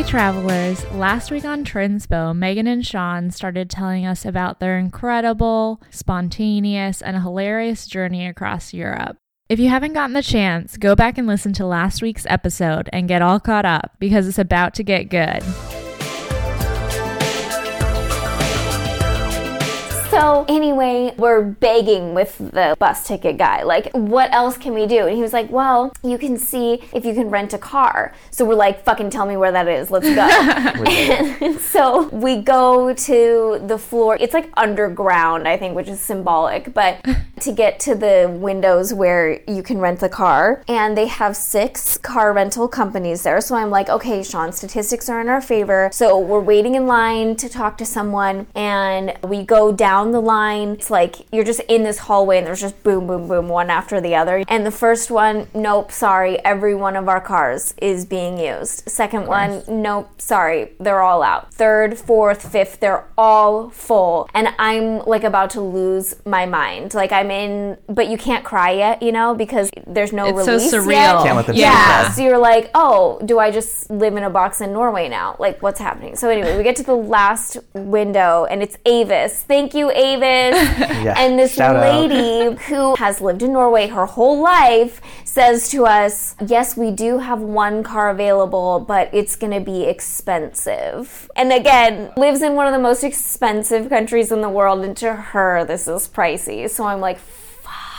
Hey travelers, last week on Trinspo, Megan and Sean started telling us about their incredible, spontaneous, and hilarious journey across Europe. If you haven't gotten the chance, go back and listen to last week's episode and get all caught up because it's about to get good. So anyway, we're begging with the bus ticket guy, like, what else can we do? And he was like, well, you can see if you can rent a car. So we're like, fucking tell me where that is. Let's go. and so we go to the floor. It's like underground, I think, which is symbolic, but to get to the windows where you can rent the car. And they have six car rental companies there. So I'm like, okay, Sean, statistics are in our favor. So we're waiting in line to talk to someone, and we go down the line. It's like you're just in this hallway and there's just boom, boom, boom, one after the other. And the first one, nope, sorry, every one of our cars is being used. Second one, nope, sorry, they're all out. Third, fourth, fifth, they're all full. And I'm like about to lose my mind. Like I'm in, but you can't cry yet, you know, because there's no It's so surreal. yet. Them Yeah, so you're like, oh, do I just live in a box in Norway now? Like, what's happening? So anyway, we get to the last window, and it's Avis. Thank you, Avis. And this shout lady who has lived in Norway her whole life says to us, yes, we do have one car available, but it's going to be expensive. And again, lives in one of the most expensive countries in the world, and to her, this is pricey. So I'm like,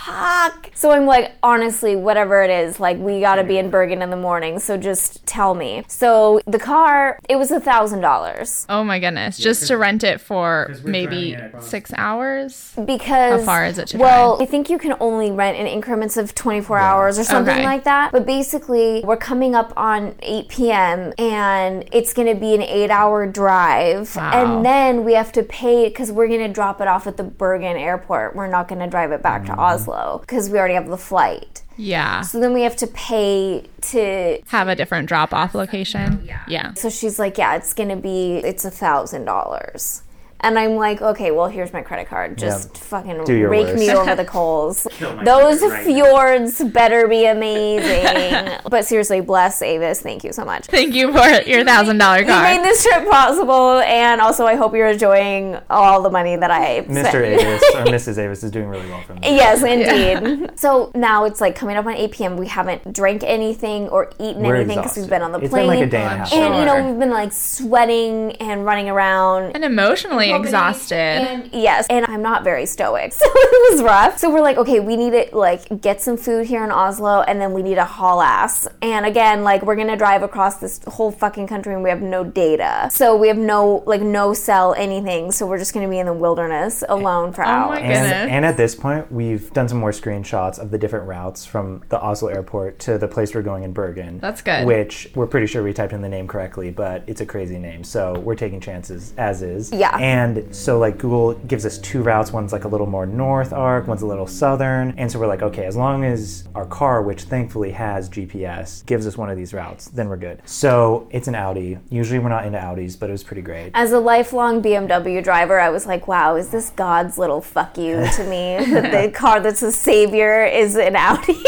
fuck. So I'm like, honestly, whatever it is, like we gotta be in Bergen in the morning, so just tell me. So the car, it was a thousand dollars Oh my goodness, just to rent it for maybe driving it across- six hours? because How far is it to well, drive? I think you can only rent in increments of 24 hours or something Okay. like that. But basically, we're coming up on 8 p.m. and it's gonna be an eight-hour drive, Wow. and then we have to pay because we're gonna drop it off at the Bergen airport. We're not gonna drive it back Mm-hmm. to Oslo because we already have the flight. Yeah. So then we have to pay to Have a different drop off location? Yeah. So she's like, yeah, it's gonna be, it's a thousand dollars. And I'm like, okay, well, here's my credit card. Just fucking Do your rake me over the coals. Those credit right now. fjords better be amazing. but seriously, bless Avis. Thank you so much. Thank you for your thousand dollar card. You made this trip possible, and also I hope you're enjoying all the money that I Mr. spent. Avis or Mrs. Avis is doing really well for me. Yes, indeed. So now it's like coming up on 8 p.m. We haven't drank anything or eaten We're anything because we've been on the It's plane. been like a day and a half. And you know we've been like sweating and running around And emotionally exhausted. and yes, and I'm not very stoic. So it was rough. So we're like, okay, we need to like get some food here in Oslo and then we need to haul ass. And again, like we're gonna drive across this whole fucking country and we have no data. So we have no like no cell anything. So we're just gonna be in the wilderness alone for Oh my hours. goodness. And, and at this point, we've done some more screenshots of the different routes from the Oslo airport to the place we're going in Bergen. That's good. Which we're pretty sure we typed in the name correctly, but it's a crazy name. So we're taking chances as is. Yeah. And so, like, Google gives us two routes. One's like a little more north arc, one's a little southern. And so we're like, okay, as long as our car, which thankfully has GPS, gives us one of these routes, then we're good. So it's an Audi. Usually we're not into Audis, but it was pretty great. As a lifelong BMW driver, I was like, wow, is this God's little fuck you to me? the car that's a savior is an Audi.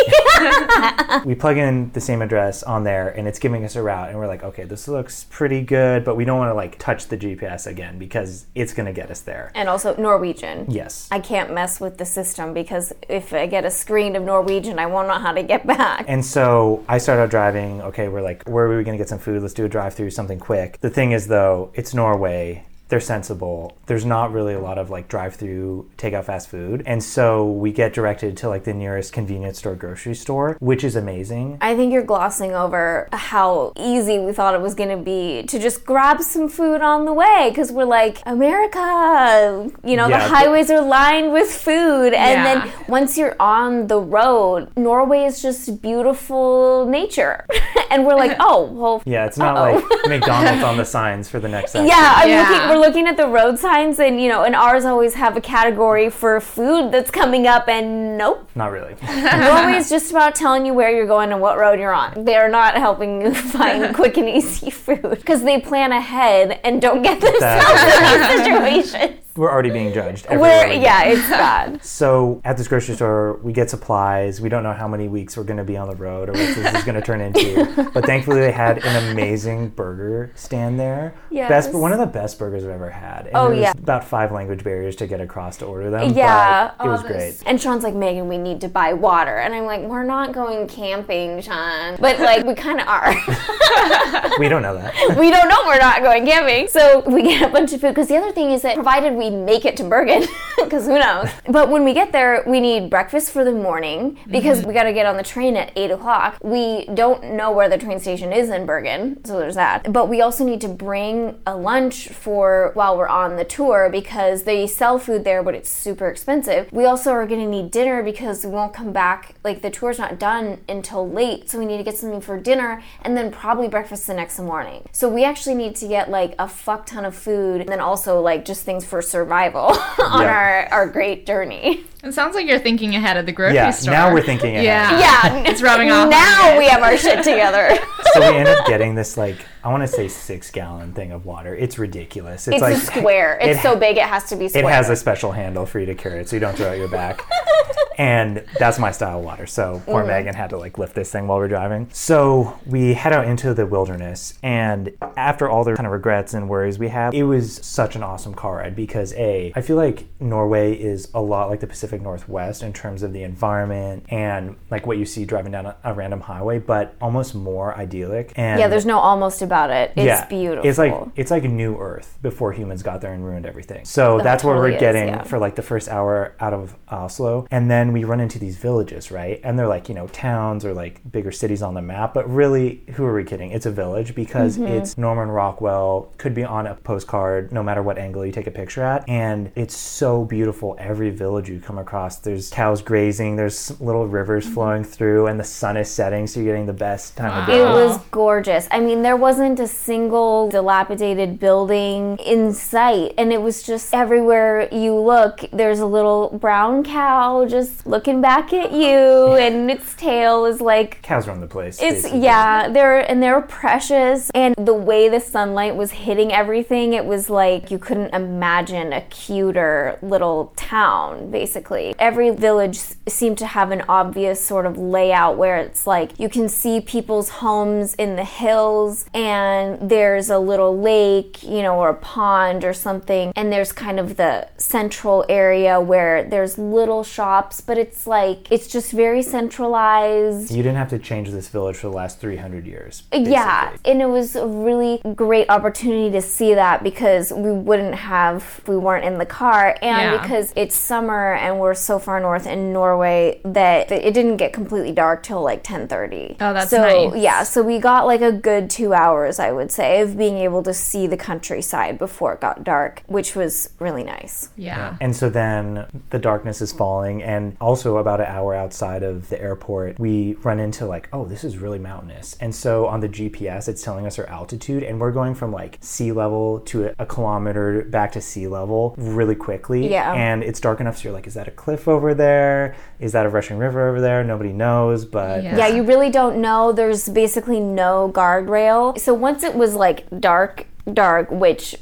we plug in the same address on there and it's giving us a route and we're like okay this looks pretty good but we don't want to like touch the gps again because it's going to get us there. And also Norwegian. yes. I can't mess with the system because if I get a screen of Norwegian, I won't know how to get back. and so i start out driving okay we're like where are we going to get some food? Let's do a drive through something quick. The thing is though it's norway they're sensible. There's not really a lot of like drive-through takeout fast food, and so we get directed to like the nearest convenience store grocery store, which is amazing. I think you're glossing over how easy we thought it was going to be to just grab some food on the way because we're like, America, you know, Yeah, the but- highways are lined with food. And Yeah. then once you're on the road, Norway is just beautiful nature. and we're like, oh, well, Yeah, it's not Uh-oh. like McDonald's on the signs for the next section. Yeah, I'm Yeah. looking. We're looking at the road signs, and you know, and ours always have a category for food that's coming up, and nope. Not really. Norway is just about telling you where you're going and what road you're on. They're not helping you find quick and easy food because they plan ahead and don't get themselves in these situations. We're already being judged. We're yeah, it's bad. So at this grocery store, we get supplies. We don't know how many weeks we're going to be on the road or what this is going to turn into. But thankfully, they had an amazing burger stand there. Best, one of the best burgers I've ever had. And Oh, it was yeah. about five language barriers to get across to order them. Yeah. but it was great. And Sean's like, Megan, we need to buy water. And I'm like, we're not going camping, Sean. But like, we kind of are. We don't know that. we don't know we're not going camping. So we get a bunch of food. Because the other thing is that provided we make it to Bergen, because who knows. But when we get there, we need breakfast for the morning because mm-hmm. we got to get on the train at 8 o'clock. We don't know where the train station is in Bergen. So there's that. But we also need to bring a lunch for while we're on the tour because they sell food there, but it's super expensive. We also are going to need dinner because we won't come back. Like the tour's not done until late. So we need to get something for dinner and then probably breakfast the next morning. So we actually need to get like a fuck ton of food and then also like just things for survival on Yeah. our, our great journey. It sounds like you're thinking ahead of the grocery Yeah, store. now we're thinking ahead. Yeah. Yeah. It's rubbing off Now you. we have our shit together. So we end up getting this like I want to say six gallon thing of water. It's ridiculous. It's, It's like a square. It's it- so big it has to be It has a special handle for you to carry it, so you don't throw it your back. and that's my style of water. So poor Mm-hmm. Megan had to like lift this thing while we're driving. So we head out into the wilderness, and after all the kind of regrets and worries we have, it was such an awesome car ride because a I feel like Norway is a lot like the Pacific Northwest in terms of the environment and like what you see driving down a, a random highway, but almost more idyllic. And yeah, there's no almost about it. It's yeah, beautiful. It's like it's like new Earth before humans got there and ruined everything. So That that's what we're is, getting yeah. for like the first hour out of Oslo, and then we run into these villages, right? And they're like you know towns or like bigger cities on the map, but really, who are we kidding? It's a village because Mm-hmm. it's Norman Rockwell. Could be on a postcard, no matter what angle you take a picture at, and it's so beautiful. Every village you come across, there's cows grazing, there's little rivers Mm-hmm. flowing through, and the sun is setting, so you're getting the best time of day. It was gorgeous. I mean, there wasn't a single dilapidated building in sight, and it was just everywhere you look, there's a little brown cow just looking back at you, and its tail is like Cows run the place. it's basically. yeah, they're and they're precious and the way the sunlight was hitting everything, it was like you couldn't imagine a cuter little town basically. Every village seemed to have an obvious sort of layout where it's like you can see people's homes in the hills and there's a little lake, you know, or a pond or something and there's kind of the central area where there's little shops, but it's like it's just very centralized. You didn't have to change this village for the last 300 years. Yeah, and it was a really great opportunity to see that because we wouldn't have if we weren't in the car, and Yeah. because it's summer and we're so far north in Norway that it didn't get completely dark till like ten thirty. Oh, that's so nice. yeah, so we got like a good two hours, I would say, of being able to see the countryside before it got dark, which was really nice. Yeah. And so then the darkness is falling, and also about an hour outside of the airport, we run into like, oh, this is really mountainous. And so on the GPS, it's telling us our altitude, and we're going from like sea level to a, a kilometer back to sea level really quickly. Yeah. And it's dark enough, so you're like, is that a cliff over there? Is that a rushing river over there? Nobody knows, but Yeah. Yeah, you really don't know. There's basically no guardrail. So once it was like dark, dark, which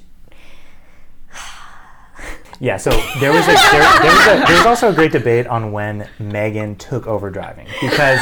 Yeah, so there was a there, there was a there was also a great debate on when Megan took over driving because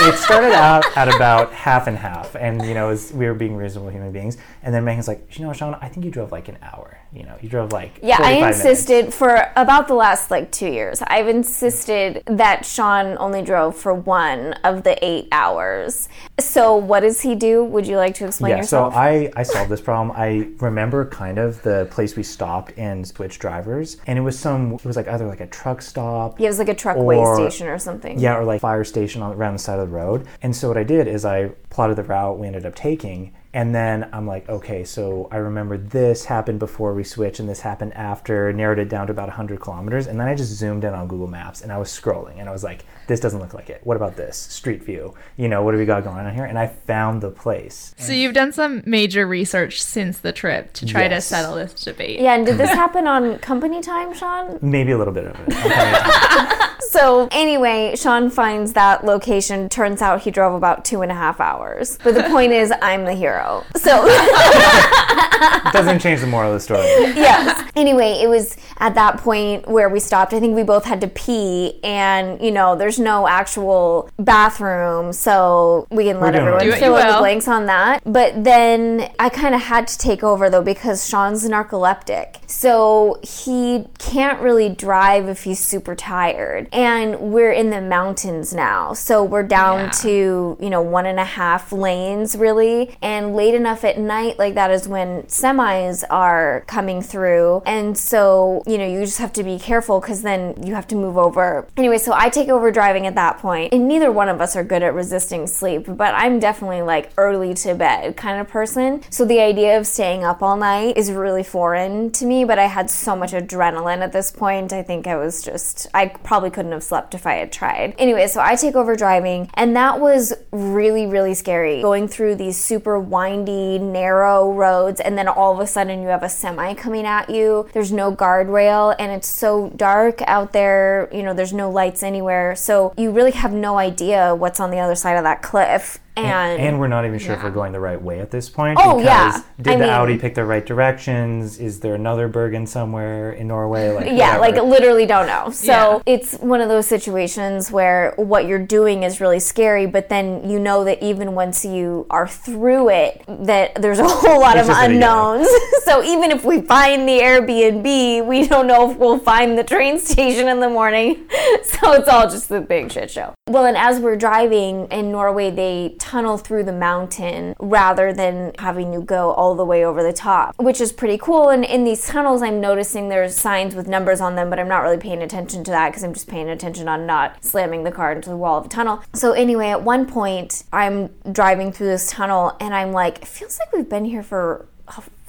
it started out at about half and half, and you know, it was, we were being reasonable human beings, and then Megan's like, you know, Sean, I think you drove like an hour. You know, you drove like Yeah, 45 I minutes." insisted for about the last like two years. I've insisted that Sean only drove for one of the eight hours. So what does he do? Would you like to explain Yeah, yourself? so I, I solved this problem. I remember kind of the place we stopped and switched drivers, and it was some it was like either like a truck stop, Yeah, it was like a truck way or- station or something. Yeah, or like fire station on, around the side of the road. And so what I did is I plotted the route we ended up taking. And then I'm like, okay, so I remember this happened before we switched and this happened after, narrowed it down to about 100 kilometers. And then I just zoomed in on Google Maps and I was scrolling and I was like, this doesn't look like it. What about this? Street view. You know, what do we got going on here? And I found the place. So you've done some major research since the trip to try to settle this debate. Yeah, and did this happen on company time, Sean? Maybe a little bit of it. So anyway, Sean finds that location. Turns out he drove about two and a half hours. But the point is, I'm the hero. Out. So It doesn't change the moral of the story. yes. Anyway, it was at that point where we stopped. I think we both had to pee, and you know, there's no actual bathroom, so we can let everyone it. Fill you in the blanks on that. But then I kind of had to take over though because Sean's narcoleptic, so he can't really drive if he's super tired, and we're in the mountains now, so we're down Yeah. to you know one and a half lanes really, and late enough at night like that is when semis are coming through, and so you know you just have to be careful because then you have to move over. Anyway, so I take over driving at that point, and neither one of us are good at resisting sleep, but I'm definitely like early to bed kind of person. So the idea of staying up all night is really foreign to me, but I had so much adrenaline at this point. I think I was just, I probably couldn't have slept if I had tried. Anyway, so I take over driving, and that was really, really scary. Going through these super windy, narrow roads, and then all of a sudden you have a semi coming at you. There's no guardrail, and it's so dark out there. You know, there's no lights anywhere. So you really have no idea what's on the other side of that cliff. And, And we're not even sure if we're going the right way at this point. Oh, because yeah. Did I the mean- Audi pick the right directions? Is there another Bergen somewhere in Norway? Like yeah, like literally don't know. So Yeah. it's one of those situations where what you're doing is really scary, but then you know that even once you are through it, that there's a whole lot It's of unknowns. so even if we find the Airbnb, we don't know if we'll find the train station in the morning. so it's all just a big shit show. Well, and as we're driving in Norway, they tunnel through the mountain rather than having you go all the way over the top, which is pretty cool. And in these tunnels, I'm noticing there's signs with numbers on them, but I'm not really paying attention to that because I'm just paying attention on not slamming the car into the wall of the tunnel. So, anyway, at one point, I'm driving through this tunnel and I'm like, it feels like we've been here for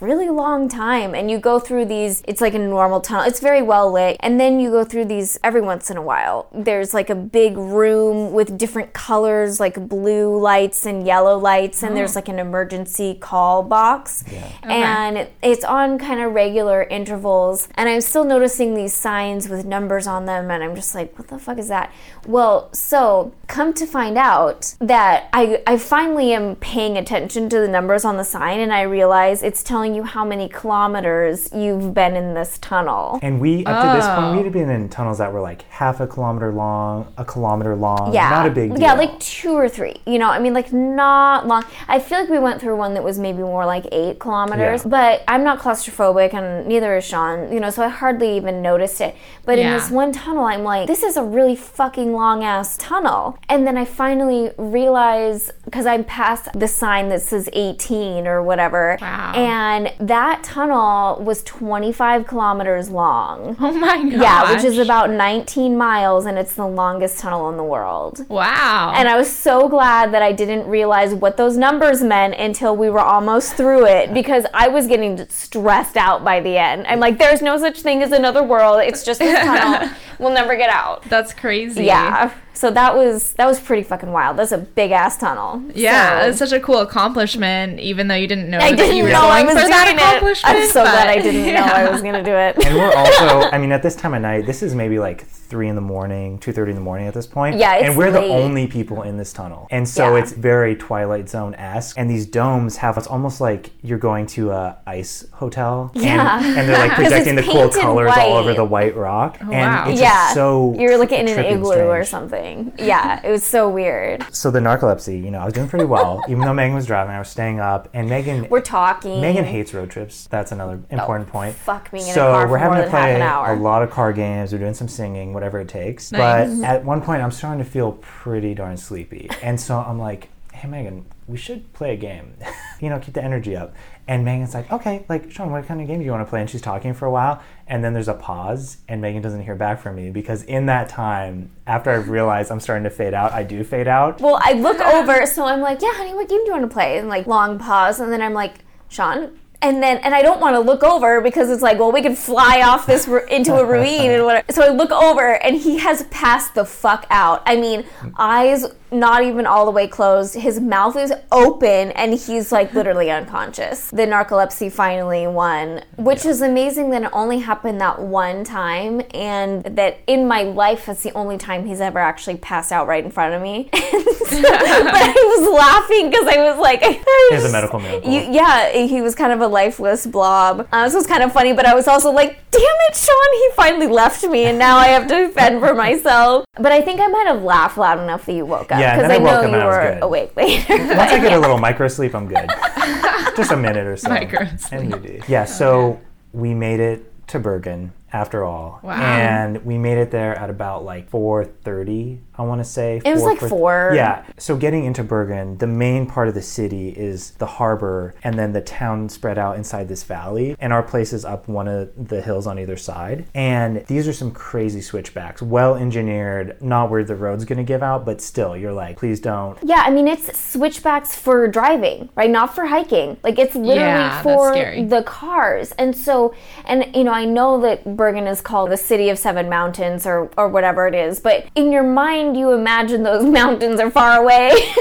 really long time and you go through these it's like a normal tunnel it's very well lit and then you go through these every once in a while. There's like a big room with different colors like blue lights and yellow lights and there's oh. like an emergency call box. Yeah, and it's on kind of regular intervals and i'm still noticing these signs with numbers on them and i'm just like what the fuck is that? Well so come to find out that i i finally am paying attention to the numbers on the sign and i realize it's telling you how many kilometers you've been in this tunnel And we, up to this point, Oh. we had been in tunnels that were like half a kilometer long, a kilometer long. yeah Not a big deal. yeah like two or three you know i mean like not long i feel like we went through one that was maybe more like eight kilometers Yeah. but i'm not claustrophobic and neither is sean you know so i hardly even noticed it but in this one tunnel i'm like this is a really fucking long ass tunnel and then i finally realize because i'm past the sign that says 18 or whatever Wow. and that tunnel was 25 kilometers long Oh my god. yeah which is about 19 miles and it's the longest tunnel in the world wow. and I was so glad that I didn't realize what those numbers meant until we were almost through it because I was getting stressed out by the end. I'm like, there's no such thing as another world. It's just this tunnel. We'll never get out. That's crazy. Yeah. So that was that was pretty fucking wild. That's a big ass tunnel. Yeah, So- it's such a cool accomplishment, even though you didn't know I that didn't you were know I going was for that doing it. accomplishment. I'm so glad I didn't know I was gonna do it. And we're also, I mean, at this time of night, this is maybe like three in the morning, two thirty in the morning at this point. Yeah, it's and we're the only people in this tunnel, and so Yeah. it's very Twilight Zone esque. And these domes have it's almost like you're going to a ice hotel. Yeah. and, and they're like projecting the cool colors all over the white rock, oh, and wow. it's yeah. just so You're like in an and igloo or something. Yeah, it was so weird. So the narcolepsy, you know, I was doing pretty well, even though Megan was driving. I was staying up, and Megan. We're talking. Megan hates road trips. That's another oh, important point. fuck a so we're having to play a lot of car games. We're doing some singing, whatever it takes. Nice. But mm-hmm. at one point, I'm starting to feel pretty darn sleepy, and so I'm like, "Hey, Megan, we should play a game. you know, keep the energy up." And Megan's like, "Okay, like Sean, what kind of game do you want to play?" And she's talking for a while, and then there's a pause, and Megan doesn't hear back from me because in that time, after I've realized I'm starting to fade out, I do fade out. Well, I look over, so I'm like, yeah, honey, what game do you want to play? And like, long pause, and then I'm like, Sean. And then, and I don't want to look over because it's like, well, we could fly off this ru- into a ruin and whatever. So I look over, and he has passed the fuck out. I mean, eyes not even all the way closed. His mouth is open, and he's like literally unconscious. The narcolepsy finally won, which is amazing that it only happened that one time, and that in my life, that's the only time he's ever actually passed out right in front of me. but I was laughing because I was like, he's a medical miracle. You, yeah, he was kind of a lifeless blob. Uh, this was kind of funny, but I was also like, damn it, Sean, he finally left me, and now I have to fend for myself. But I think I might have laughed loud enough that you woke up Yeah, and because then I I woke know up you and I were good. awake later. Once I get a little micro sleep, I'm good. Just a minute or so. Micro sleep. NUD. Yeah, so we made it to Bergen after all. Wow. And we made it there at about like 4:30, I want to say. It was like four. Yeah. So getting into Bergen, the main part of the city is the harbor and then the town spread out inside this valley and our place is up one of the hills on either side. And these are some crazy switchbacks, well engineered, not where the road's going to give out, but still you're like, please don't Yeah, I mean it's switchbacks for driving, right? Not for hiking. Like it's literally Yeah, that's for scary. the cars. And so and you know, I know that Bergen is called the city of seven mountains or or whatever it is, but in your mind you imagine those mountains are far away.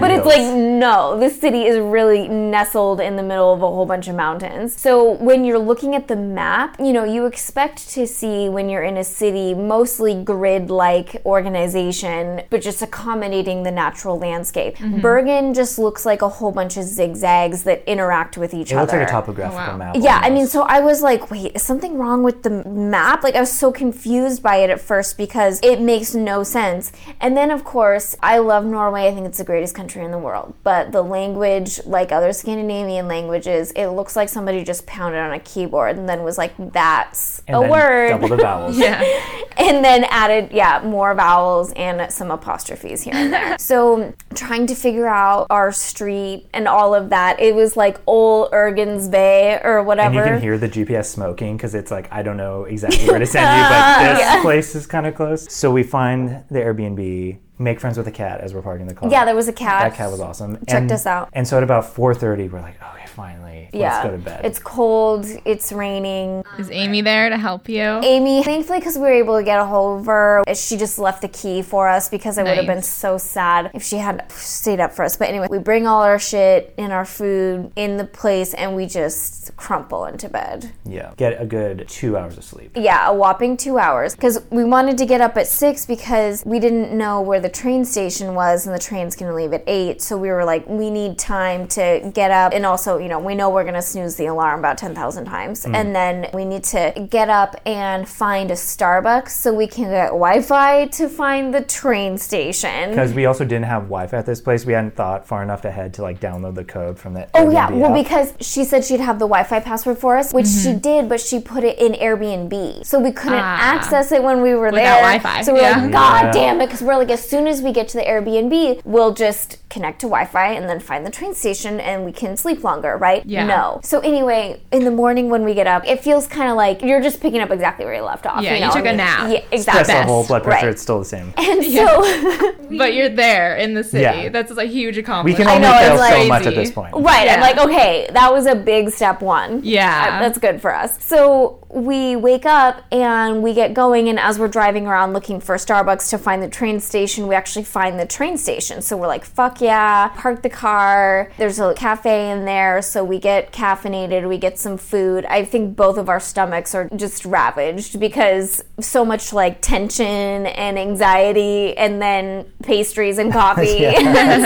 but it's like no, this city is really nestled in the middle of a whole bunch of mountains. So when you're looking at the map, you know, you expect to see when you're in a city mostly grid-like organization, but just accommodating the natural landscape. Mm-hmm. Bergen just looks like a whole bunch of zigzags that interact with each It other. looks like a topographical wow. map. Yeah, I mean, so I was like, wait, is something wrong with the map? Like, I was so confused by it at first because it makes no sense. And then, of course, I love Norway. I think it's the greatest country in the world. But the language, like other Scandinavian languages, it looks like somebody just pounded on a keyboard and then was like, that's And a then word. Double the vowels. Yeah. and then added, yeah, more vowels and some apostrophes here and there. so trying to figure out our street and all of that, it was like old Ergens Bay or And whatever. you can hear the GPS smoking because it's like, I don't know exactly where to send you, but this place is kind of close. So we find the Airbnb, make friends with a cat as we're parking the car. Yeah, there was a cat. That cat was awesome. Checked and, us out. And so at about 4.30, we're like, okay, finally, yeah, let's go to bed. It's cold. It's raining. Is Amy there to help you? Amy, thankfully, because we were able to get a hold of her, she just left the key for us because I would have been so sad if she had stayed up for us. But anyway, we bring all our shit and our food in the place and we just crumple into bed. yeah. Get a good two hours of sleep. Yeah, a whopping two hours. Because we wanted to get up at six because we didn't know where the train station was and the train's gonna leave at eight. So we were like, we need time to get up. And also, you know, we know we're gonna snooze the alarm about 10,000 times. And then we need to get up and find a Starbucks so we can get Wi Fi to find the train station. Because we also didn't have Wi-Fi at this place. We hadn't thought far enough ahead to like download the code from the Oh yeah, well app. because she said she'd have the Wi-Fi password for us, which she did, but she put it in Airbnb, so we couldn't Ah. access it when we were Without there. Wi-Fi, So we're yeah. like, God Yeah. damn it, because we're like, as soon as we get to the Airbnb, we'll just connect to Wi-Fi and then find the train station, and we can sleep longer, right? Yeah. No. So anyway, in the morning when we get up, it feels kind of like you're just picking up exactly where you left off. Yeah, you, you know? took I a mean, nap. Yeah, exactly. Stress exactly. level, blood pressure, Right. it's still the same. And so. But you're there in the city. Yeah. That's a huge accomplishment. We accomplishment. can I only know, fail it's so much at this point. Right. I'm like, okay, that was a big step one. Yeah. That's good for us. So we wake up and we get going, and as we're driving around looking for Starbucks to find the train station, we actually find the train station. So we're like, fuck yeah, park the car. There's a cafe in there, so we get caffeinated, we get some food. I think both of our stomachs are just ravaged because so much like tension and anxiety, and then pastries and coffee.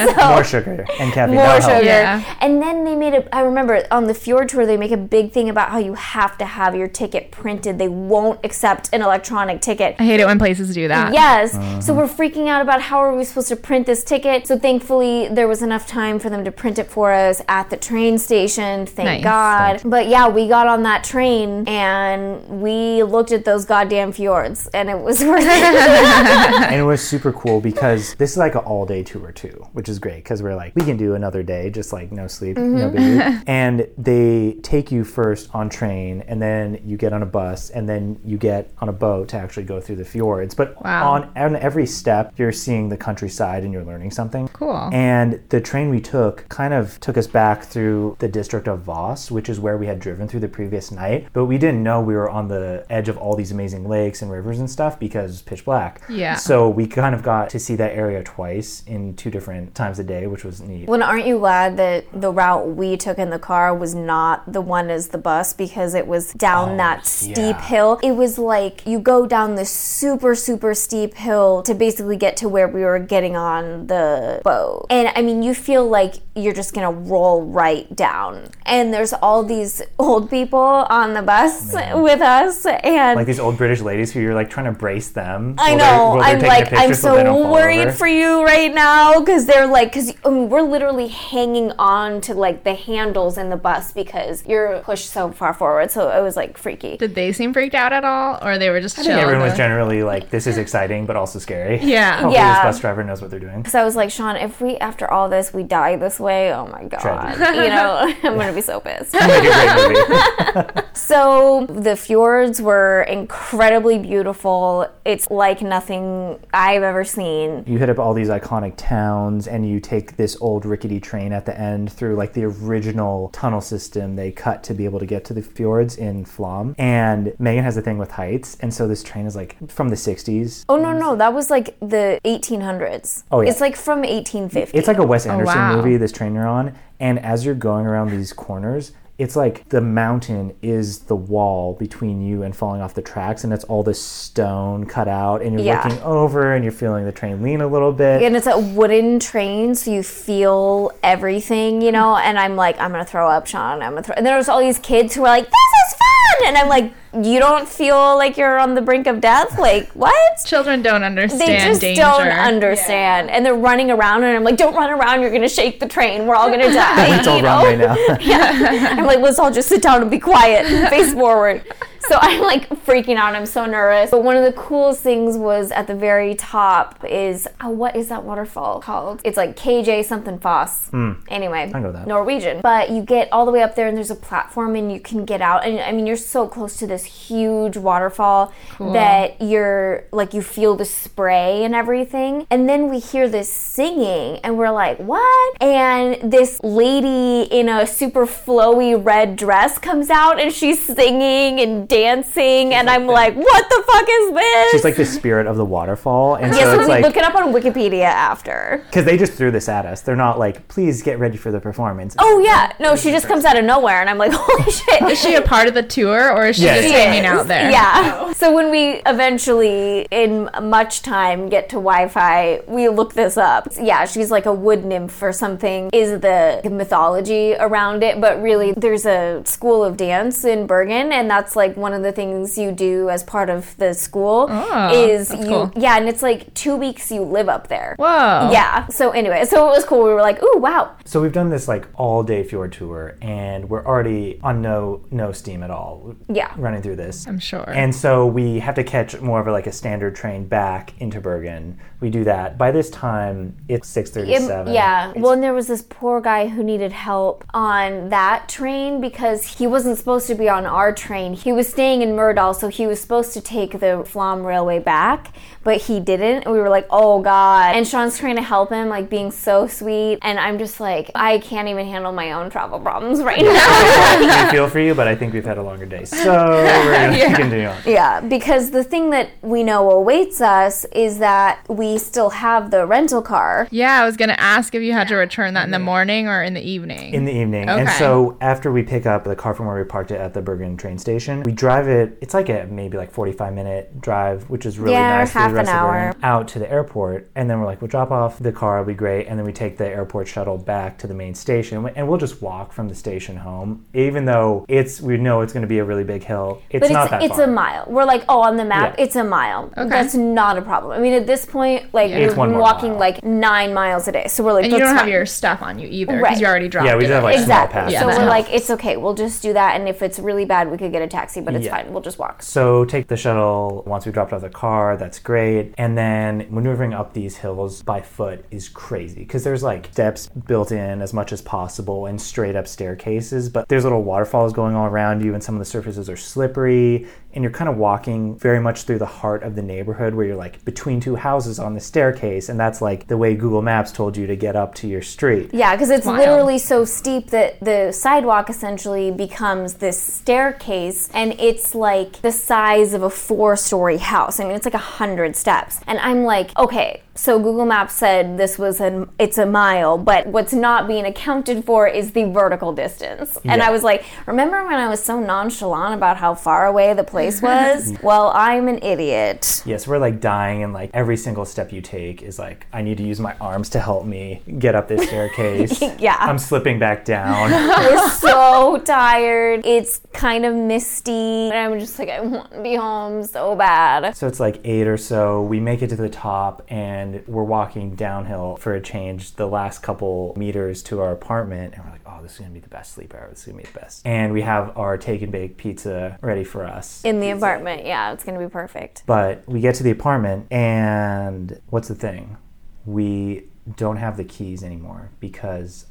So- More sugar and caffeine. more sugar. Yeah. And then they made a. I remember on the Fjord tour, they make a big thing about how you have to have your ticket printed. They won't accept an electronic ticket. I hate it when places do that. Yes. Uh-huh. So we're freaking out about how are we supposed to print this ticket. So thankfully there was enough time for them to print it for us at the train station. Thank Nice. God. But yeah, we got on that train and we looked at those goddamn fjords and it was worth it. and it was super cool because this is like an all day tour too, which is great because we're like, we can do another day, just like no sleep, no Mm-hmm. biggie. and they take you first on train and then you get on a bus and then you get on a boat to actually go through the fjords. But Wow. on, on every step, you're seeing the countryside and you're learning something. Cool. And the train we took kind of took us back through the district of Voss, which is where we had driven through the previous night. But we didn't know we were on the edge of all these amazing lakes and rivers and stuff because it's pitch black. Yeah. So we kind of got to see that area twice in two different times a day, which was neat. Well, aren't you glad that the route we took in the car was not the one as the bus because it was down Oh, that steep yeah. hill? It was like you go down this super, super steep hill to basically get to where we were getting on the boat. And I mean, you feel like you're just gonna roll right down. And there's all these old people on the bus with us, and Like these old British ladies who you're like trying to brace them. I they're- know. they're I'm like, I'm so so worried over. for you right now because they're like, because I mean, we're literally hanging on to like the handles in the bus because you're pushed so far forward. So it was like freaky. Did they seem freaked out at all, or they were just I think everyone was generally like, this is exciting, but also scary. Yeah. Hopefully Yeah. this bus driver knows what they're doing. Because I was like, Sean, if we after all this we die this way, oh my god, Tragic. you know, I'm gonna be so pissed. Make a great movie. So the fjords were incredibly beautiful. It's like nothing I've ever seen. you hit up all these iconic towns and you take this old rickety train at the end through like the original tunnel system they cut to be able to get to the fjords in Flom. And Megan has a thing with heights, and so this train is like from the 60s. Oh no, no, that was like the 1800s. Oh, yeah. It's like from 1850. It's like a Wes oh, Anderson wow. movie, this train you're on. And as you're going around these corners, it's like the mountain is the wall between you and falling off the tracks, and it's all this stone cut out, and you're Yeah. looking over and you're feeling the train lean a little bit. and it's a wooden train, so you feel everything, you know. And I'm like, I'm gonna throw up, Sean. I'm gonna throw. And there's all these kids who are like, "This is fun," and I'm like, "You don't feel like you're on the brink of death? Like what?" Children don't understand They just danger. don't understand, and they're running around, and I'm like, "Don't run around! You're gonna shake the train. We're all gonna die." Let's all you run know? right now. yeah. I'm like, let's all just sit down and be quiet, and face forward. So I'm like freaking out. I'm so nervous. But one of the coolest things was at the very top is oh, what is that waterfall called? It's like KJ something Foss. Anyway, Hmm. I know that. Norwegian. But you get all the way up there, and there's a platform, and you can get out. And I mean, you're so close to this huge waterfall that you're like you feel the spray and everything. And then we hear this singing, and we're like, what? And this lady in a super flowy red dress comes out, and she's singing and dancing, and I'm like, what the fuck is this? She's like the spirit of the waterfall, and yeah, so so it's we like look it up on Wikipedia after. because they just threw this at us. They're not like, please get ready for the performance. Oh yeah, no, she just comes out of nowhere, and I'm like, holy shit. Is she a part of the tour, or is she Yeah. just She hanging is. out there? Yeah. Oh. So when we eventually, in much time, get to Wi-Fi, we look this up. Yeah, she's like a wood nymph or something. Is the mythology around it? But really, there's a school of dance in Bergen, and that's like one of the things you do as part of the school. Oh, is that's you? cool. Yeah, and it's like two weeks you live up there. Whoa. Yeah. So anyway, so it was cool. We were like, ooh, wow. So we've done this like all day fjord tour, and we're already on no no steam at all. Yeah. running through this. I'm sure. And so we have to catch more of a, like a standard train back into Bergen. We do that. By this time, it's six thirty-seven. It- thirty-seven. yeah. Well, and there was this poor guy who needed help on that train because he wasn't supposed to be on our train. He was staying in Myrdal, so he was supposed to take the Flom Railway back, but he didn't. And we were like, oh God. And Sean's trying to help him, like being so sweet. And I'm just like, I can't even handle my own travel problems right now. we feel for you, but I think we've had a longer day, so we're gonna continue on. Yeah, because the thing that we know awaits us is that we still have the rental car. yeah, I was gonna ask if you had to return that in the mm-hmm. morning or in the evening. in the evening. Okay. And so after we pick up the car from where we parked it at the Bergen train station, we drive it. It's like a maybe like 45 minute drive, which is really Yeah, nice. through half the rest an of hour. Bergen, out to the airport, and then we're like, we'll drop off the car, it'll be great, and then we take the airport shuttle back to the main station, and we'll just walk from the station home. Even though it's we know it's going to be a really big hill, it's But not it's that it's far. a mile. We're like, oh, on the map, Yeah. it's a mile. Okay. That's not a problem. I mean, at this point, like Yeah. we've been walking mile. like nine miles a day, so we're like, and you don't have your stuff on you either because Right. you already dropped Yeah, we just have, like, small exactly. pass. Yeah, so we're helps. like, it's okay. We'll just do that, and if it's really bad, we could get a taxi, but it's Yeah. fine. We'll just walk. So take the shuttle once we dropped off the car. That's great. And then maneuvering up these hills by foot is crazy because there's like steps built in as much as possible and straight up staircases. But there's little waterfalls going all around you, and some of the surfaces are slippery. And you're kind of walking very much through the heart of the neighborhood where you're like between two houses on the staircase, and that's like the way Google Maps told you to get up to your street. Yeah, because it's Wild. literally so steep that the sidewalk essentially becomes this staircase, and it's like the size of a four-story house. I mean, it's like a hundred steps, and I'm like, okay, so Google Maps said this was an it's a mile, but what's not being accounted for is the vertical distance. And I was like, remember when I was so nonchalant about how far away the place place was. well, I'm an idiot. Yes, we're like dying, and like every single step you take is like, I need to use my arms to help me get up this staircase. Yeah. I'm slipping back down. We're so tired. It's kind of misty. Mm, and I'm just like, I want to be home so bad. So it's like eight or so. We make it to the top and we're walking downhill for a change the last couple meters to our apartment. And we're like, oh, this is going to be the best sleep ever. This is going to be the best. And we have our take and bake pizza ready for us. In the apartment. Yeah, it's going to be perfect. But we get to the apartment and what's the thing? We don't have the keys anymore because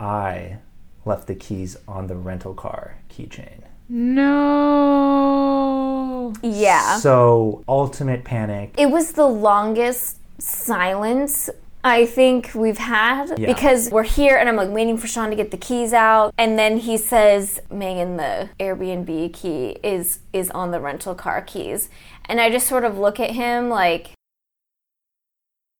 I left the keys on the rental car keychain. No. Yeah. So, ultimate panic. It was the longest silence I think we've had Yeah. because we're here and I'm like waiting for Sean to get the keys out and then he says Megan the Airbnb key is is on the rental car keys and I just sort of look at him like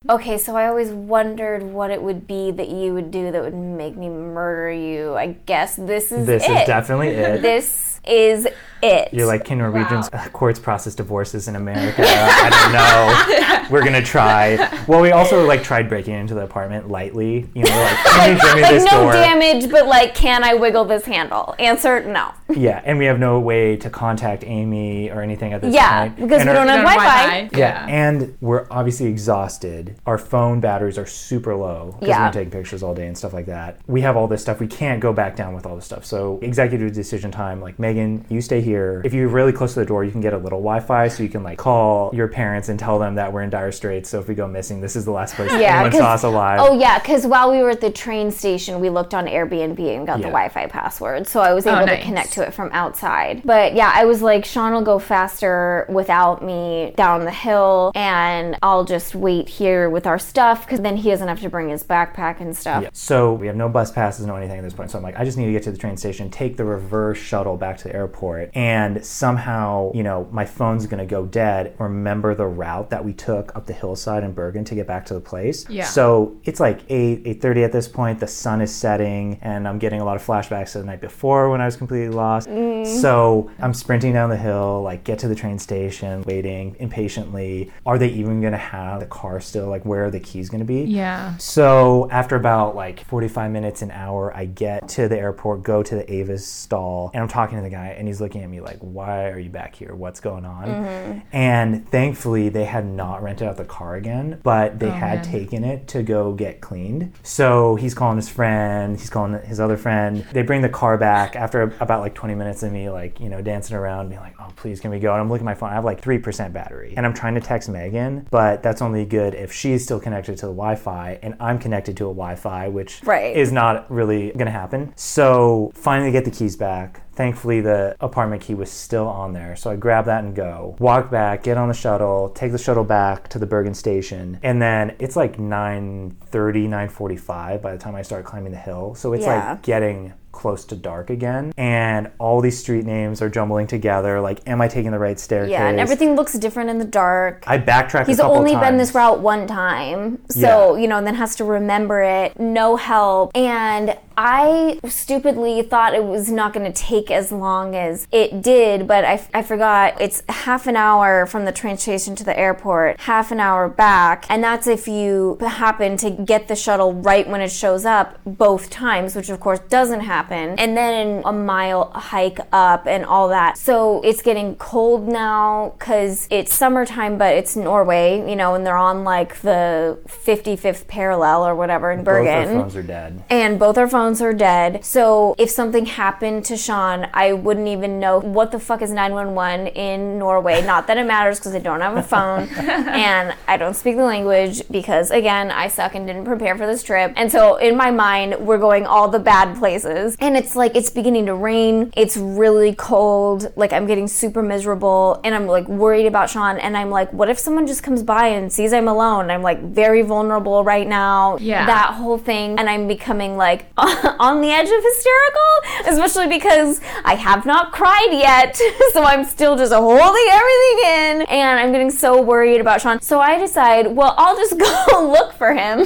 Okay, so I always wondered what it would be that you would do that would make me murder you. I guess this is This it. is definitely it. This is it. You're like, can Norwegians uh, courts process divorces in America? I don't know. We're gonna try. Well, we also like tried breaking into the apartment lightly. You know, like, can you me like this no door? damage, but like, can I wiggle this handle? Answer no. Yeah, and we have no way to contact Amy or anything at this Yeah, point. because And we our- don't have Don't Wi-Fi. Yeah, and we're obviously exhausted. Our phone batteries are super low because Yeah. we're taking pictures all day and stuff like that. We have all this stuff. We can't go back down with all this stuff. So executive decision time. Like Megan, you stay here. If you're really close to the door, you can get a little Wi-Fi, so you can like call your parents and tell them that we're in dire straits. So if we go missing, this is the last place Yeah, anyone 'cause- saw us alive. Oh yeah, because while we were at the train station, we looked on Airbnb and got the Wi-Fi password, so I was oh, able to nice. connect to it from outside. But yeah, I was like, Sean will go faster without me down the hill, and I'll just wait here with our stuff because then he doesn't have to bring his backpack and stuff. Yeah. So we have no bus passes, no anything at this point. So I'm like, I just need to get to the train station, take the reverse shuttle back to the airport, and somehow, you know, my phone's gonna go dead. Remember the route that we took up the hillside in Bergen to get back to the place. Yeah. So it's like eight, eight thirty at this point. The sun is setting, and I'm getting a lot of flashbacks to the night before when I was completely lost. Mm. So I'm sprinting down the hill, like get to the train station, waiting impatiently. Are they even gonna have the car still? Like, where are the keys gonna be? Yeah. So after about like 45 minutes, an hour, I get to the airport, go to the Avis stall, and I'm talking to the guy, and he's looking at me like, "Why are you back here? What's going on?" Mm-hmm. And thankfully, they had not rented out the car again, but they oh, had man. taken it to go get cleaned. So he's calling his friend, he's calling his other friend. They bring the car back after about like 20 minutes of me like you know dancing around, being like, "Oh, please, can we go?" And I'm looking at my phone. I have like three percent battery, and I'm trying to text Megan, but that's only good if she's still connected to the Wi-Fi and I'm connected to a Wi-Fi, which Right. is not really gonna happen. So finally get the keys back. Thankfully, the apartment key was still on there. So I grab that and go. Walk back, get on the shuttle, take the shuttle back to the Bergen station. And then it's like 9.30, 9.45 by the time I start climbing the hill. So it's Yeah. like getting close to dark again. And all these street names are jumbling together. Like, am I taking the right staircase? Yeah, and everything looks different in the dark. I backtracked He's a couple only times. been this route one time, so Yeah. you know, and then has to remember it. No help, and I stupidly thought it was not going to take as long as it did, but I, I forgot it's half an hour from the train station to the airport, half an hour back, and that's if you happen to get the shuttle right when it shows up both times, which of course doesn't happen, and then a mile hike up and all that. So it's getting cold now because it's summertime, but it's Norway, you know, and they're on like the 55th parallel or whatever in Bergen. Both our phones are dead. and both our phones are dead. So if something happened to Sean, I wouldn't even know what the fuck is 911 in Norway. Not that it matters because I don't have a phone and I don't speak the language because again, I suck and didn't prepare for this trip. And so in my mind, we're going all the bad places. And it's like it's beginning to rain. It's really cold. Like I'm getting super miserable and I'm like worried about Sean and I'm like what if someone just comes by and sees I'm alone? I'm like very vulnerable right now. Yeah. That whole thing and I'm becoming like on the edge of hysterical, especially because I have not cried yet. so I'm still just holding everything in and I'm getting so worried about Sean. So I decide, well, I'll just go look for him.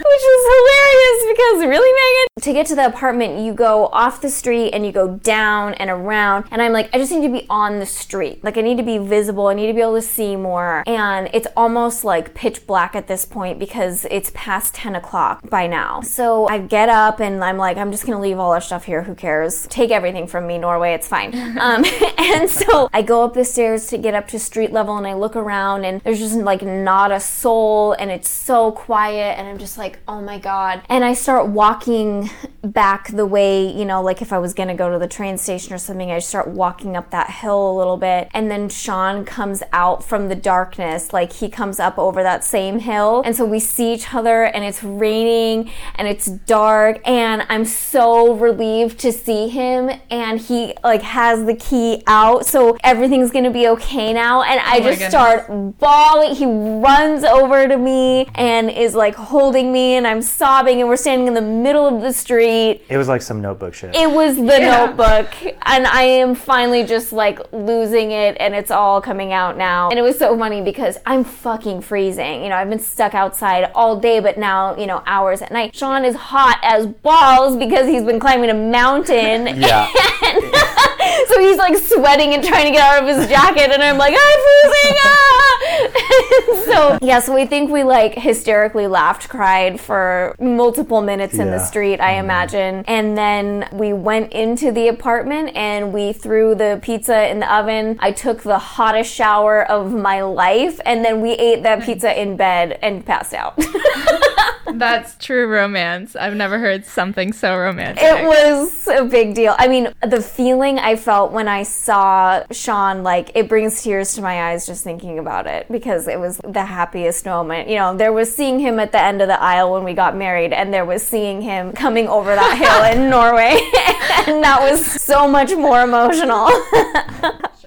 Which is hilarious because really, Megan, to get to the apartment, you go off the street and you go down and around. And I'm like, I just need to be on the street. Like, I need to be visible. I need to be able to see more. And it's almost like pitch black at this point because it's past 10 o'clock by now. So I get up and I'm like, I'm just gonna leave all our stuff here. Who cares? Take everything from me, Norway. It's fine. Um, and so I go up the stairs to get up to street level and I look around and there's just like not a soul and it's so quiet and I'm just like, oh my God. And I start walking back the way, you know, like if I was gonna go to the train station or something, I start walking up that hill a little bit. And then Sean comes out from the darkness, like he comes up over that same hill. And so we see each other and it's raining and it's dark. And I'm so relieved to see him. And he like has the key out. So everything's gonna be okay now. And oh I Oh just goodness. start bawling. He runs over to me and is like holding me and I'm sobbing and we're standing in the middle of the street. It was like some notebook shit. It was the notebook and I am finally just like losing it and it's all coming out now. And it was so funny because I'm fucking freezing. You know, I've been stuck outside all day but now, you know, hours at night. Sean is hot as balls because he's been climbing a mountain. yeah. so he's like sweating and trying to get out of his jacket, and I'm like, I'm freezing! Ah! so yeah, so we think we like hysterically laughed, cried for multiple minutes in the street, I imagine, and then we went into the apartment and we threw the pizza in the oven. I took the hottest shower of my life, and then we ate that pizza in bed and passed out. That's true romance. I've never heard something so romantic. It was a big deal. I mean, the feeling I felt when I saw Sean, like, it brings tears to my eyes just thinking about it because it was the happiest moment. You know, there was seeing him at the end of the aisle when we got married, and there was seeing him coming over that hill in Norway. and that was so much more emotional.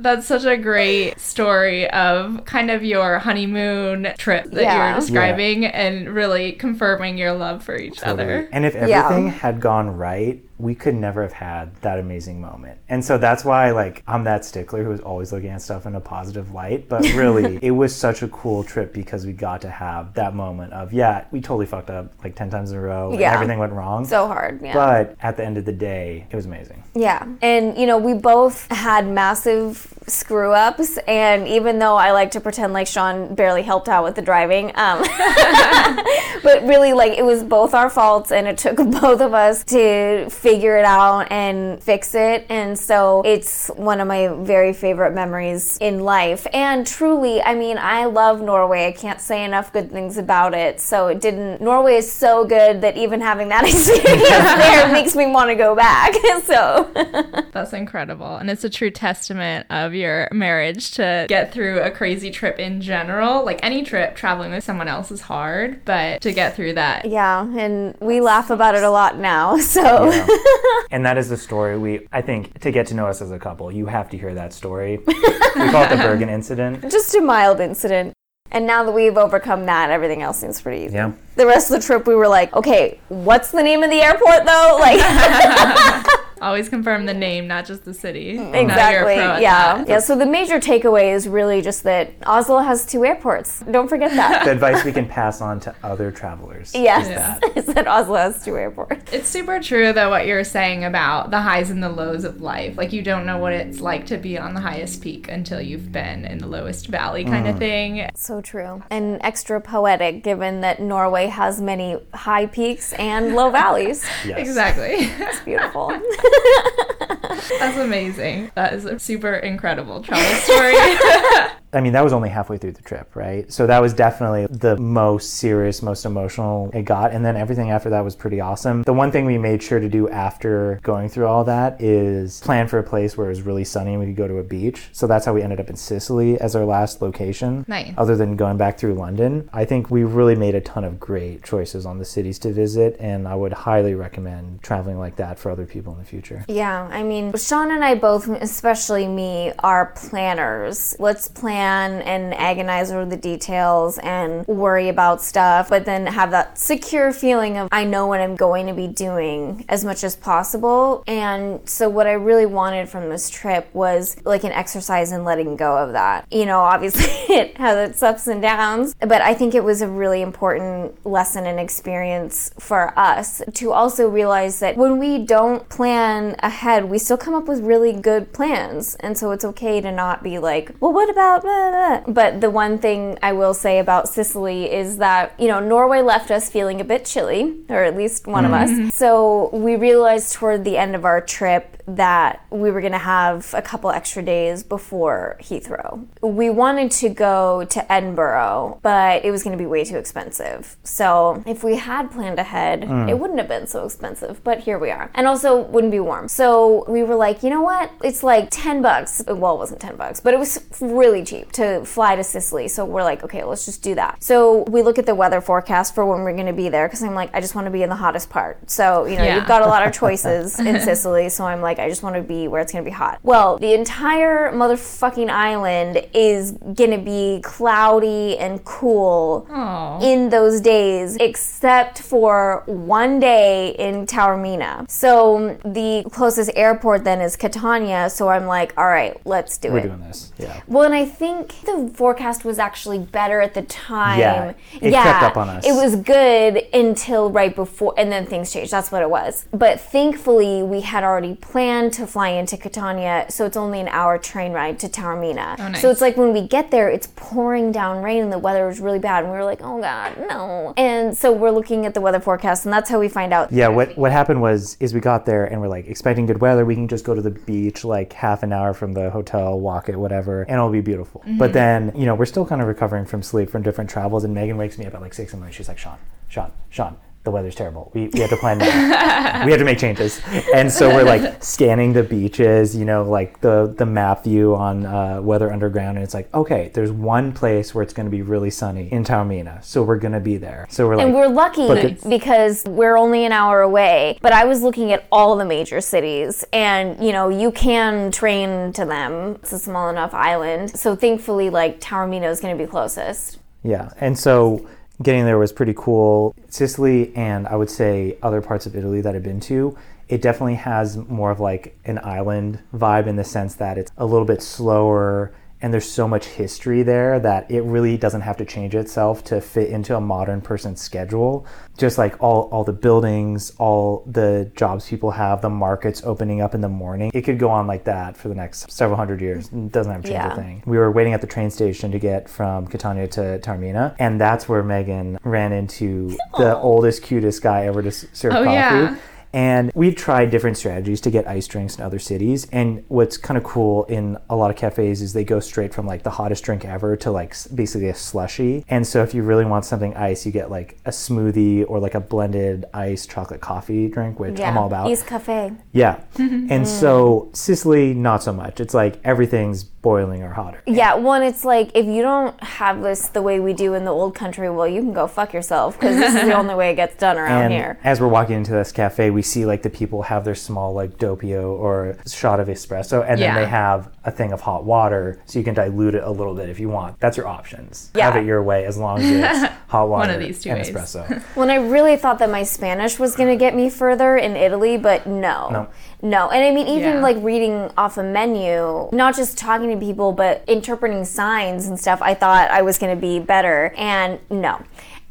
That's such a great story of kind of your honeymoon trip that Yeah. you were describing and really confirming your love for each other. And if Yeah. everything had gone right, we could never have had that amazing moment. And so that's why like I'm that stickler who's always looking at stuff in a positive light. But really it was such a cool trip because we got to have that moment of yeah, we totally fucked up like ten times in a row. and Yeah. everything went wrong. so hard. Yeah. but at the end of the day, it was amazing. Yeah. And, you know, we both had massive screw ups. And even though I like to pretend like Sean barely helped out with the driving, um, but really, like, it was both our faults and it took both of us to figure it out and fix it. And so it's one of my very favorite memories in life. And truly, I mean, I love Norway. I can't say enough good things about it. So it didn't, Norway is so good that even having that experience there makes me want to go back. so. That's incredible. And it's a true testament of your marriage to get through a crazy trip in general. Like any trip, traveling with someone else is hard, but to get through that. Yeah, and we laugh about it a lot now. So Yeah. and that is the story we I think to get to know us as a couple, you have to hear that story. we call it the Bergen incident. just a mild incident. And now that we've overcome that, everything else seems pretty easy. Yeah. The rest of the trip, we were like, okay, what's the name of the airport though? Like, Always confirm the name, not just the city. Mm. Now you're exactly. pro Yeah. that. Yeah. So the major takeaway is really just that Oslo has two airports. Don't forget that. The advice we can pass on to other travelers. yes. is that Oslo has two airports. It's super true though what you're saying about the highs and the lows of life. Like you don't know what it's like to be on the highest peak until you've been in the lowest valley kind of mm. thing. So true. And extra poetic given that Norway has many high peaks and low valleys. Yes. Exactly. It's beautiful. That's amazing. That is a super incredible travel story. I mean, that was only halfway through the trip, right? So that was definitely the most serious, most emotional it got. And then everything after that was pretty awesome. The one thing we made sure to do after going through all that is plan for a place where it was really sunny and we could go to a beach. So that's how we ended up in Sicily as our last location. Nice. Other than going back through London, I think we really made a ton of great choices on the cities to visit. And I would highly recommend traveling like that for other people in the future. Yeah, I mean, Sean and I both, especially me, are planners. Let's plan plan and agonize over the details and worry about stuff, but then have that secure feeling of I know what I'm going to be doing as much as possible. And so, what I really wanted from this trip was like an exercise in letting go of that. You know, obviously it has its ups and downs, but I think it was a really important lesson and experience for us to also realize that when we don't plan ahead, we still come up with really good plans. And so it's okay to not be like, well, what about. But the one thing I will say about Sicily is that, you know, Norway left us feeling a bit chilly, or at least one of us. Mm-hmm. So we realized toward the end of our trip that we were going to have a couple extra days before Heathrow. We wanted to go to Edinburgh, but it was going to be way too expensive. So if we had planned ahead, mm. it wouldn't have been so expensive, but here we are. And also wouldn't be warm. So we were like, you know what? It's like 10 bucks. Well, it wasn't 10 bucks, but it was really cheap to fly to Sicily. So we're like, okay, let's just do that. So we look at the weather forecast for when we're going to be there because I'm like, I just want to be in the hottest part. So, you know, Yeah. you've got a lot of choices in Sicily. So I'm like, I just want to be where it's going to be hot. Well, the entire motherfucking island is going to be cloudy and cool Oh. in those days, except for one day in Taormina. So um, the closest airport then is Catania. So I'm like, all right, let's do We're it. doing this. Yeah. Well, and I think the forecast was actually better at the time. Yeah, it crept up on us. It was good until right before, and then things changed. That's what it was. But thankfully, we had already planned to fly into Catania, so it's only an hour train ride to Taormina. Oh, nice. So it's like when we get there, it's pouring down rain, and the weather was really bad, and we were like, oh god, no. And so we're looking at the weather forecast, and that's how we find out. Yeah, what what happened was is we got there and we're like expecting good weather. We can just go to the beach like half an hour from the hotel, walk it, whatever, and it'll be beautiful. Mm-hmm. But then you know we're still kind of recovering from sleep from different travels. And Megan wakes me up at like six in the morning. She's like, Sean, Sean, Sean. The weather's terrible. We, we have to plan now. we have to make changes, and so we're like scanning the beaches, you know, like the the map view on uh, Weather Underground, and it's like, okay, there's one place where it's going to be really sunny in Taormina, so we're going to be there. So we're like, And we're lucky because we're only an hour away. But I was looking at all the major cities, and you know, you can train to them. It's a small enough island. So thankfully, like Taormina is going to be closest. Yeah, and so getting there was pretty cool. Sicily and I would say other parts of Italy that I've been to, it definitely has more of like an island vibe in the sense that it's a little bit slower and there's so much history there that it really doesn't have to change itself to fit into a modern person's schedule. Just like all, all the buildings, all the jobs people have, the markets opening up in the morning. It could go on like that for the next several hundred years. It doesn't have to change Yeah. a thing. We were waiting at the train station to get from Catania to Taormina and that's where Megan ran into the oldest, cutest guy ever to serve Oh, coffee. yeah. And we've tried different strategies to get ice drinks in other cities. And what's kind of cool in a lot of cafes is they go straight from like the hottest drink ever to like basically a slushy. And so if you really want something ice, you get like a smoothie or like a blended ice chocolate coffee drink, which I'm all about. East Cafe. Yeah. and so Sicily, not so much. It's like everything's boiling or hotter. Yeah, one, it's like if you don't have this the way we do in the old country, well, you can go fuck yourself because this is the only way it gets done around And here. as we're walking into this cafe, we see like the people have their small like doppio or shot of espresso, and Yeah. then they have a thing of hot water, so you can dilute it a little bit if you want. That's your options. Yeah. Have it your way as long as it's hot water One of these two and ways. espresso. When I really thought that my Spanish was going to get me further in Italy, but no. No. No. And I mean, even Yeah. like reading off a menu, not just talking to people, but interpreting signs and stuff, I thought I was going to be better. And no.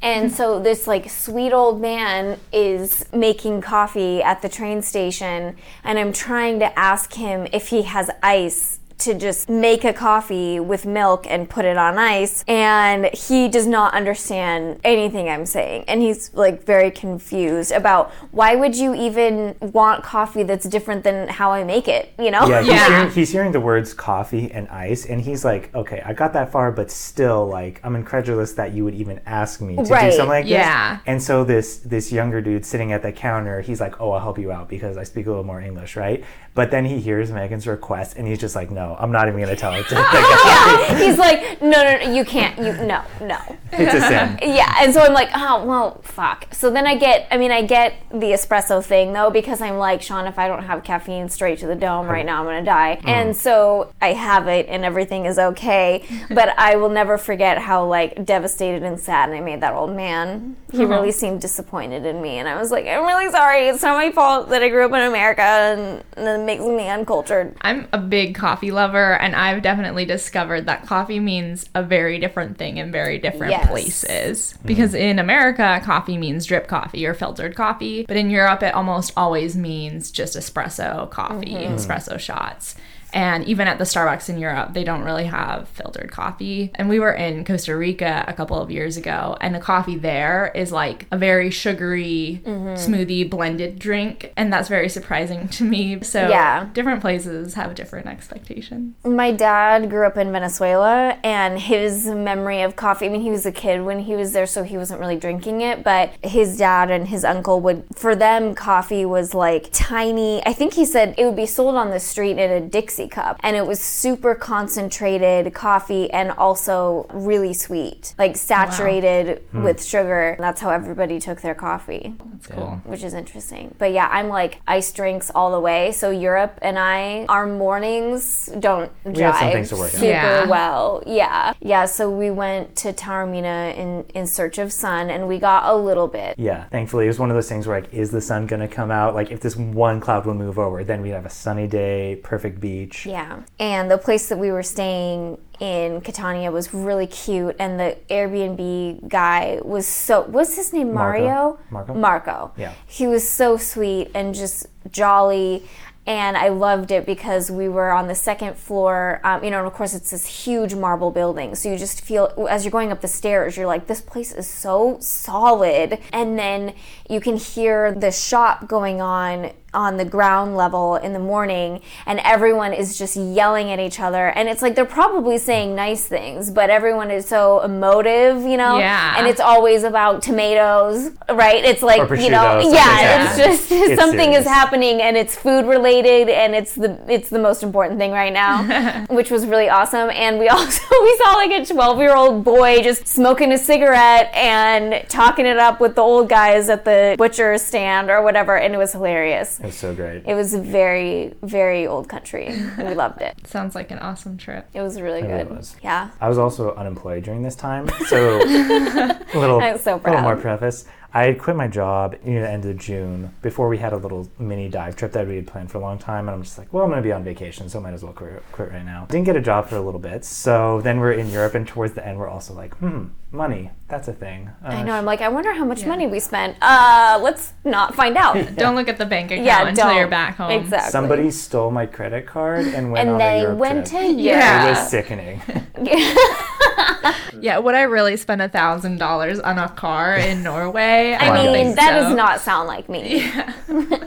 And so this like sweet old man is making coffee at the train station, and I'm trying to ask him if he has ice to just make a coffee with milk and put it on ice and he does not understand anything I'm saying and he's like very confused about why would you even want coffee that's different than how I make it you know Yeah, he's, Yeah. Hearing, he's hearing the words coffee and ice, and he's like, okay, I got that far, but still, like, I'm incredulous that you would even ask me to Right. do something like Yeah. this. And so this this younger dude sitting at the counter, he's like, oh, I'll help you out because I speak a little more English, right? But then he hears Megan's request, and he's just like, no, no, I'm not even gonna tell it to the guy. He's like, no, no, no, you can't. You no, no. it's a sin. Yeah, and so I'm like, oh well, fuck. So then I get, I mean, I get the espresso thing though because I'm like, Sean, if I don't have caffeine straight to the dome right now, I'm gonna die. Mm. And so I have it, and everything is okay. But I will never forget how like devastated and sad I made that old man. He mm-hmm. really seemed disappointed in me, and I was like, I'm really sorry. It's not my fault that I grew up in America, and, and it makes me uncultured. I'm a big coffee lover, and I've definitely discovered that coffee means a very different thing in very different Yes. places. Because mm-hmm. in America, coffee means drip coffee or filtered coffee, but in Europe, it almost always means just espresso coffee, mm-hmm. espresso shots. And even at the Starbucks in Europe, they don't really have filtered coffee. And we were in Costa Rica a couple of years ago, and the coffee there is like a very sugary mm-hmm. smoothie blended drink. And that's very surprising to me. So, Yeah. different places have different expectations. My dad grew up in Venezuela, and his memory of coffee. I mean, he was a kid when he was there, so he wasn't really drinking it. But his dad and his uncle would, for them, coffee was like tiny. I think he said it would be sold on the street in a Dixie cup, and it was super concentrated coffee and also really sweet, like saturated hmm. with sugar. That's how everybody took their coffee That's cool. which is interesting. But yeah, I'm like ice drinks all the way. So Europe and I, our mornings don't We jive things to work on. super Yeah. well. Yeah, yeah. So we went to Taormina in in search of sun, and we got a little bit. Yeah, thankfully it was one of those things where like, is the sun gonna come out? Like, if this one cloud will move over, then we'd have a sunny day, perfect beach. Yeah, and the place that we were staying in Catania was really cute, and the Airbnb guy was so. What's his name? Mario. Marco? Marco. Yeah. He was so sweet and just jolly. And I loved it because we were on the second floor. Um, you know, and of course, it's this huge marble building. So you just feel, as you're going up the stairs, you're like, this place is so solid. And then you can hear the shop going on on the ground level in the morning and everyone is just yelling at each other. And it's like they're probably saying nice things but everyone is so emotive you know? Yeah. and it's always about tomatoes right? It's like you know prosciutto, yeah like it's just It's something is happening and it's food related and it's the it's the most important thing right now which was really awesome. And we also we saw like a 12 year old boy just smoking a cigarette and talking it up with the old guys at the butcher stand or whatever and it was hilarious It was so great. it was very, very old country. we loved it. Sounds like an awesome trip. It was really It really good. was. Yeah. I was also unemployed during this time, so a little, I'm so little more preface. I had quit my job near the end of June before we had a little mini dive trip that we had planned for a long time, and I'm just like, well, I'm going to be on vacation, so I might as well quit, quit right now. Didn't get a job for a little bit, so then we're in Europe, and towards the end, we're also like, hmm, money, that's a thing. Uh, I know. I'm like, I wonder how much money we spent. Uh, let's not find out. Don't look at the bank account yeah, until don't. you're back home. Exactly. Somebody stole my credit card and went and on a they Europe went trip. to Europe. Yeah. It was sickening. Yeah, would I really spend a thousand dollars on a car in Norway? I don't mean, think that so. does not sound like me. Yeah.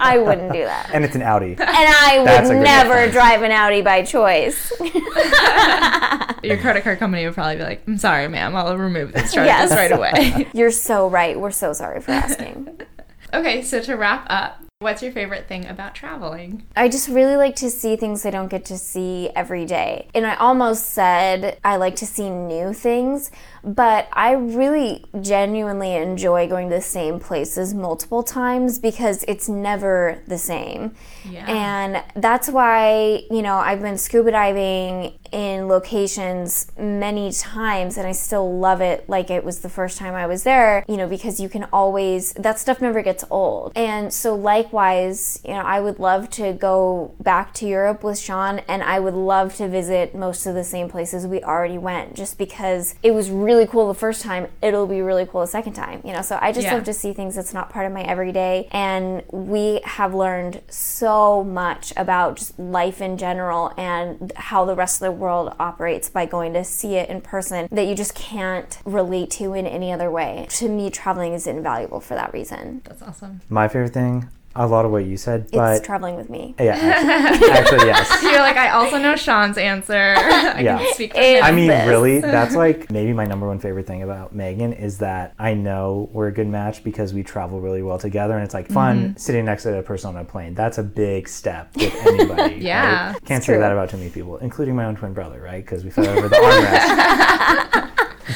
I wouldn't do that. and it's an Audi. And I That's would never reference. drive an Audi by choice. Your credit card company would probably be like, "I'm sorry, ma'am, I'll remove this charge Yes. this right away." You're so right. We're so sorry for asking. okay, so to wrap up, what's your favorite thing about traveling? I just really like to see things I don't get to see every day. And I almost said I like to see new things, but I really genuinely enjoy going to the same places multiple times because it's never the same. Yeah. And that's why, you know, I've been scuba diving in locations many times and I still love it like it was the first time I was there, you know, because you can always, that stuff never gets old. And so, likewise, you know, I would love to go back to Europe with Sean and I would love to visit most of the same places we already went just because it was really cool the first time, it'll be really cool the second time, you know. So, I just Yeah. love to see things that's not part of my everyday. And we have learned so much about just life in general and how the rest of the world operates by going to see it in person that you just can't relate to in any other way. To me, traveling is invaluable for that reason. That's awesome. My favorite thing, a lot of what you said, It's but traveling with me. yeah, actually, actually, yes. You're like, I also know Sean's answer. I Yeah. can speak for him. I mean, this. really, that's like maybe my number one favorite thing about Megan is that I know we're a good match because we travel really well together, and it's like fun mm-hmm. sitting next to a person on a plane. That's a big step with anybody. Yeah, right? can't it's say true. that about too many people, including my own twin brother, right? Because we fought over the armrest.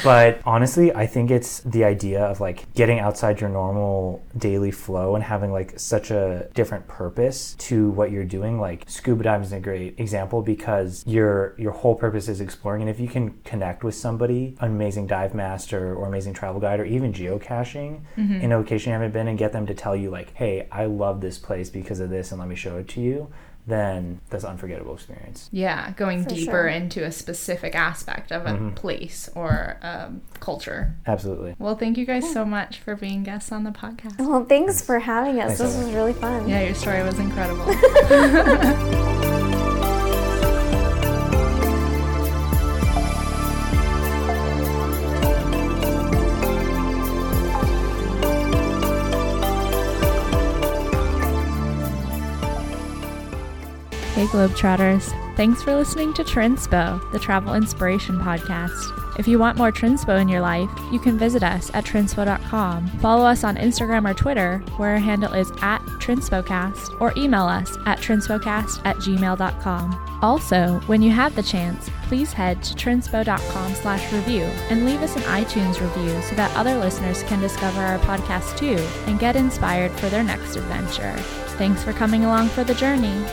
But honestly, I think it's the idea of like getting outside your normal daily flow and having like such a different purpose to what you're doing. Like scuba diving is a great example because your your whole purpose is exploring, and if you can connect with somebody, an amazing dive master or amazing travel guide, or even geocaching mm-hmm. in a location you haven't been, and get them to tell you like, "Hey, I love this place because of this, and let me show it to you." Then that's an unforgettable experience. Yeah, going For deeper sure. into a specific aspect of a Mm-hmm. place or um, culture. Absolutely. Well, thank you guys so much for being guests on the podcast. Well, thanks for having us. Thanks, this Emma. was really fun. Yeah, your story was incredible. Globetrotters, thanks for listening to Trinspo, the travel inspiration podcast. If you want more Trinspo in your life, you can visit us at trinspo.com. Follow us on Instagram or Twitter, where our handle is at TrinspOcast, or email us at trinspocast at gmail.com. Also, when you have the chance, please head to trinspo.com slash review and leave us an iTunes review so that other listeners can discover our podcast too and get inspired for their next adventure. Thanks for coming along for the journey.